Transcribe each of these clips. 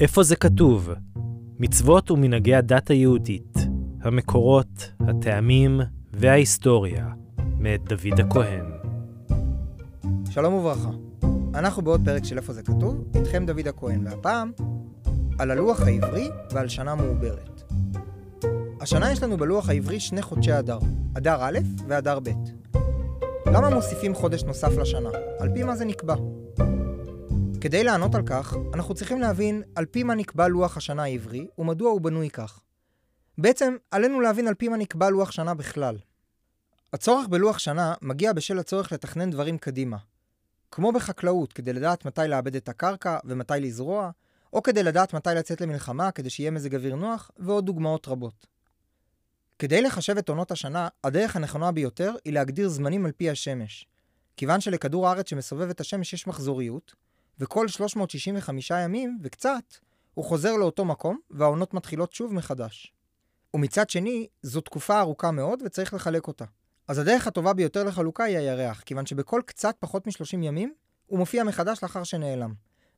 איפה זה כתוב? מצוות ומנהגי הדת היהודית, המקורות, הטעמים וההיסטוריה, מאת דוד הכהן. שלום וברכה. אנחנו בעוד פרק של איפה זה כתוב, איתכם דוד הכהן, והפעם על הלוח העברי ועל שנה מעוברת. השנה יש לנו בלוח העברי שני חודשי אדר, אדר א' ואדר ב'. למה מוסיפים חודש נוסף לשנה? על פי מה זה נקבע? כדי לענות על כך, אנחנו צריכים להבין על פי מה נקבע לוח השנה העברי ומדוע הוא בנוי כך. בעצם, עלינו להבין על פי מה נקבע לוח שנה בכלל. הצורך בלוח שנה מגיע בשל הצורך לתכנן דברים קדימה. כמו בחקלאות, כדי לדעת מתי לאבד את הקרקע ומתי לזרוע, או כדי לדעת מתי לצאת למלחמה כדי שיהיה מזג אוויר נוח, ועוד דוגמאות רבות. כדי לחשב את עונות השנה, הדרך הנכונה ביותר היא להגדיר זמנים על פי השמש. כיוון שלכדור הארץ שמסובב את השמש יש מחזוריות, וכל 365 ימים וקצת, הוא חוזר לאותו מקום, והעונות מתחילות שוב מחדש. ומצד שני, זו תקופה ארוכה מאוד וצריך לחלק אותה. אז הדרך הטובה ביותר לחלוקה היא הירח, כיוון שבכל קצת פחות מ-30 ימים, הוא מופיע מחדש לאחר שנעלם.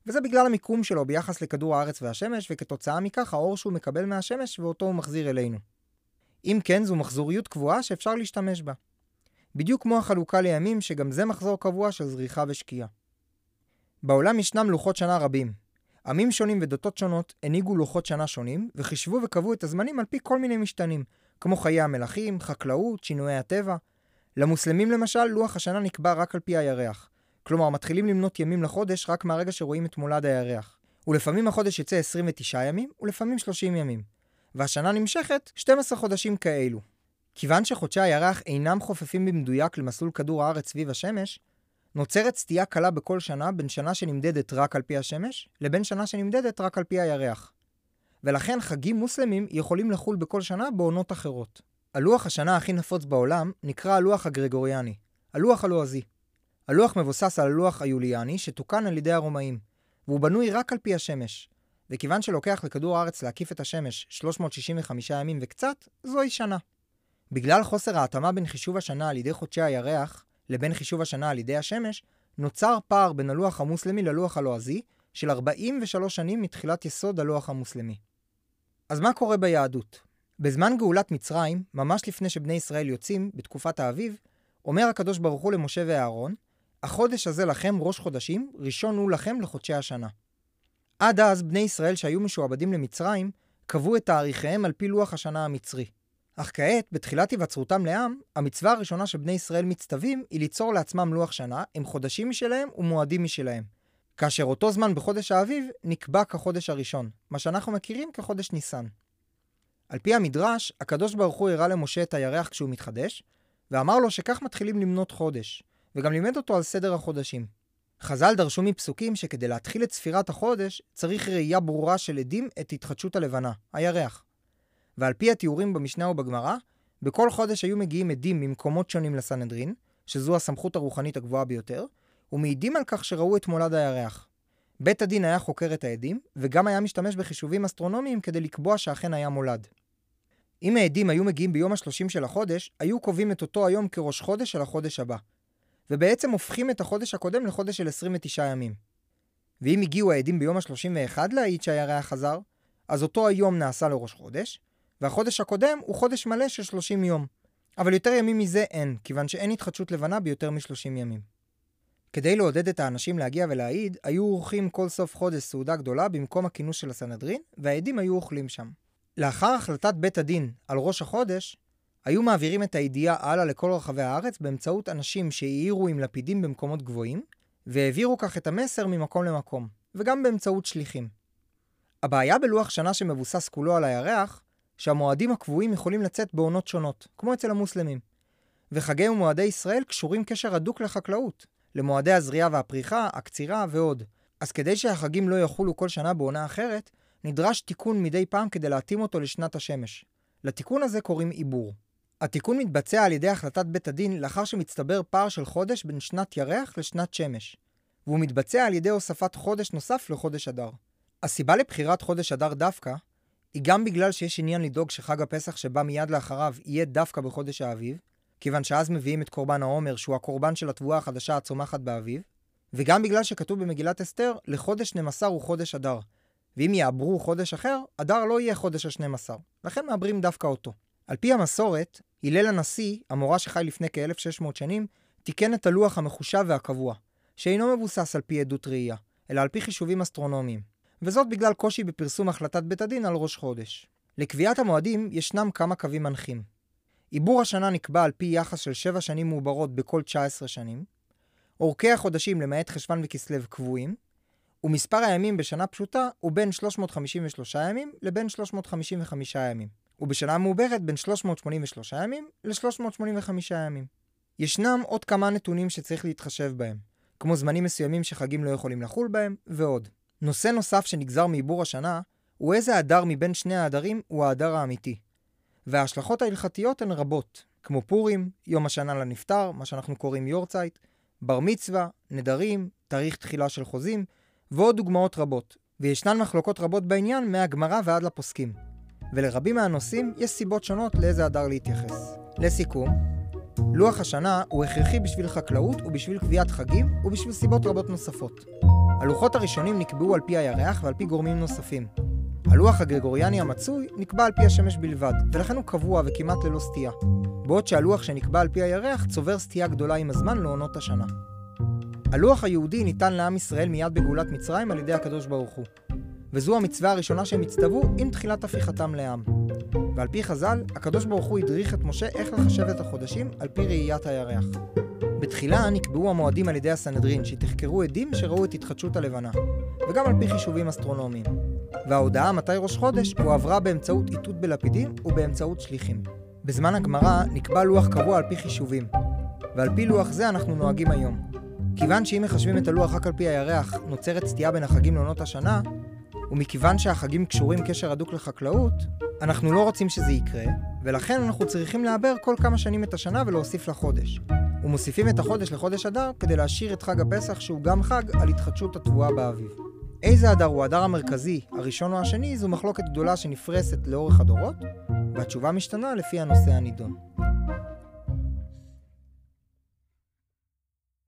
וזה בגלל המיקום שלו ביחס לכדור הארץ והשמש, וכתוצאה מכך האור שהוא מקבל מהשמש ואותו הוא מחזיר אלינו. אם כן, זו מחזוריות קבועה שאפשר להשתמש בה. בדיוק כמו החלוקה לימים, שגם זה מחזור קבוע של זריחה ושקיעה. בעולם ישנם לוחות שנה רבים. עמים שונים ודתות שונות הנהיגו לוחות שנה שונים, וחישבו וקבעו את הזמנים על פי כל מיני משתנים, כמו חיי המלכים, חקלאות, שינויי הטבע. למוסלמים למשל, לוח השנה נקבע רק על פי הירח. כלומר, מתחילים למנות ימים לחודש רק מהרגע שרואים את מולד הירח. ולפעמים החודש יצא 29 ימים, ולפעמים 30 ימים. והשנה נמשכת 12 חודשים כאלו. כיוון שחודשי הירח אינם חופפים במדויק למסלול כדור הארץ סביב השמש, נוצרת סטייה קלה בכל שנה בין שנה שנמדדת רק על פי השמש, לבין שנה שנמדדת רק על פי הירח. ולכן חגים מוסלמים יכולים לחול בכל שנה בעונות אחרות. הלוח השנה הכי נפוץ בעולם נקרא הלוח הגרגוריאני, הלוח הלועזי. הלוח מבוסס על הלוח היוליאני שתוקן על ידי הרומאים, והוא בנוי רק על פי השמש. וכיוון שלוקח לכדור הארץ להקיף את השמש 365 ימים וקצת, זוהי שנה. בגלל חוסר ההתאמה בין חישוב השנה על ידי חודשי הירח, לבין חישוב השנה על ידי השמש, נוצר פער בין הלוח המוסלמי ללוח הלועזי של 43 שנים מתחילת יסוד הלוח המוסלמי. אז מה קורה ביהדות? בזמן גאולת מצרים, ממש לפני שבני ישראל יוצאים, בתקופת האביב, אומר הקדוש ברוך הוא למשה ואהרון, החודש הזה לכם ראש חודשים, ראשון הוא לכם לחודשי השנה. עד אז בני ישראל שהיו משועבדים למצרים, קבעו את תאריכיהם על פי לוח השנה המצרי. אך כעת, בתחילת היווצרותם לעם, המצווה הראשונה שבני ישראל מצטווים היא ליצור לעצמם לוח שנה עם חודשים משלהם ומועדים משלהם. כאשר אותו זמן בחודש האביב נקבע כחודש הראשון, מה שאנחנו מכירים כחודש ניסן. על פי המדרש, הקדוש ברוך הוא הראה למשה את הירח כשהוא מתחדש, ואמר לו שכך מתחילים למנות חודש, וגם לימד אותו על סדר החודשים. חז"ל דרשו מפסוקים שכדי להתחיל את ספירת החודש, צריך ראייה ברורה של עדים את התחדשות הלבנה, הירח. ועל פי התיאורים במשנה ובגמרא, בכל חודש היו מגיעים עדים ממקומות שונים לסנהדרין, שזו הסמכות הרוחנית הגבוהה ביותר, ומעידים על כך שראו את מולד הירח. בית הדין היה חוקר את העדים, וגם היה משתמש בחישובים אסטרונומיים כדי לקבוע שאכן היה מולד. אם העדים היו מגיעים ביום השלושים של החודש, היו קובעים את אותו היום כראש חודש של החודש הבא. ובעצם הופכים את החודש הקודם לחודש של 29 ימים. ואם הגיעו העדים ביום ה-31 להעיד שהירח חזר, אז אותו היום נעשה לראש חודש, והחודש הקודם הוא חודש מלא של 30 יום. אבל יותר ימים מזה אין, כיוון שאין התחדשות לבנה ביותר מ-30 ימים. כדי לעודד את האנשים להגיע ולהעיד, היו עורכים כל סוף חודש סעודה גדולה במקום הכינוס של הסנהדרין, והעדים היו אוכלים שם. לאחר החלטת בית הדין על ראש החודש, היו מעבירים את הידיעה הלאה לכל רחבי הארץ באמצעות אנשים שהעירו עם לפידים במקומות גבוהים, והעבירו כך את המסר ממקום למקום, וגם באמצעות שליחים. הבעיה בלוח שנה שמבוסס כולו על הירח, שהמועדים הקבועים יכולים לצאת בעונות שונות, כמו אצל המוסלמים. וחגי ומועדי ישראל קשורים קשר הדוק לחקלאות, למועדי הזריעה והפריחה, הקצירה ועוד. אז כדי שהחגים לא יחולו כל שנה בעונה אחרת, נדרש תיקון מדי פעם כדי להתאים אותו לשנת השמש. לתיקון הזה קוראים עיבור. התיקון מתבצע על ידי החלטת בית הדין לאחר שמצטבר פער של חודש בין שנת ירח לשנת שמש, והוא מתבצע על ידי הוספת חודש נוסף לחודש אדר. הסיבה לבחירת חודש אדר דווקא, היא גם בגלל שיש עניין לדאוג שחג הפסח שבא מיד לאחריו יהיה דווקא בחודש האביב, כיוון שאז מביאים את קורבן העומר שהוא הקורבן של התבואה החדשה הצומחת באביב, וגם בגלל שכתוב במגילת אסתר, לחודש נמסר הוא חודש אדר, ואם יעברו חודש אחר, אדר לא יהיה חודש ה-12, לכן מעברים דווקא אותו. על פי המסורת, הלל הנשיא, המורה שחי לפני כ-1600 שנים, תיקן את הלוח המחושב והקבוע, שאינו מבוסס על פי עדות ראייה, אלא על פי חישובים אסטרונומיים. וזאת בגלל קושי בפרסום החלטת בית הדין על ראש חודש. לקביעת המועדים ישנם כמה קווים מנחים. עיבור השנה נקבע על פי יחס של 7 שנים מעוברות בכל 19 שנים, אורכי החודשים למעט חשוון וכסלו קבועים, ומספר הימים בשנה פשוטה הוא בין 353 ימים לבין 355 ימים, ובשנה מעוברת בין 383 ימים ל-385 ימים. ישנם עוד כמה נתונים שצריך להתחשב בהם, כמו זמנים מסוימים שחגים לא יכולים לחול בהם, ועוד. נושא נוסף שנגזר מעיבור השנה, הוא איזה הדר מבין שני ההדרים הוא ההדר האמיתי. וההשלכות ההלכתיות הן רבות, כמו פורים, יום השנה לנפטר, מה שאנחנו קוראים יורצייט, בר מצווה, נדרים, תאריך תחילה של חוזים, ועוד דוגמאות רבות. וישנן מחלוקות רבות בעניין מהגמרא ועד לפוסקים. ולרבים מהנושאים יש סיבות שונות לאיזה הדר להתייחס. לסיכום, לוח השנה הוא הכרחי בשביל חקלאות ובשביל קביעת חגים ובשביל סיבות רבות נוספות. הלוחות הראשונים נקבעו על פי הירח ועל פי גורמים נוספים. הלוח הגרגוריאני המצוי נקבע על פי השמש בלבד, ולכן הוא קבוע וכמעט ללא סטייה. בעוד שהלוח שנקבע על פי הירח צובר סטייה גדולה עם הזמן לעונות השנה. הלוח היהודי ניתן לעם ישראל מיד בגאולת מצרים על ידי הקדוש ברוך הוא. וזו המצווה הראשונה שהם הצטוו עם תחילת הפיכתם לעם. ועל פי חז"ל, הקדוש ברוך הוא הדריך את משה איך לחשב את החודשים על פי ראיית הירח. בתחילה נקבעו המועדים על ידי הסנהדרין, שתחקרו עדים שראו את התחדשות הלבנה, וגם על פי חישובים אסטרונומיים. וההודעה מתי ראש חודש הועברה באמצעות איתות בלפידים ובאמצעות שליחים. בזמן הגמרא נקבע לוח קבוע על פי חישובים, ועל פי לוח זה אנחנו נוהגים היום. כיוון שאם מחשבים את הלוח רק על פי הירח, נוצרת סטייה בין החגים לעונות השנה, ומכיוון שהחגים קשורים קשר הדוק לחקלאות, אנחנו לא רוצים שזה יקרה, ולכן אנחנו צריכים לעבר כל כמה שנים את השנה ולהוסיף לחודש. ומוסיפים את החודש לחודש אדר כדי להשאיר את חג הפסח שהוא גם חג על התחדשות התבואה באביב. איזה אדר הוא האדר המרכזי, הראשון או השני, זו מחלוקת גדולה שנפרסת לאורך הדורות, והתשובה משתנה לפי הנושא הנידון.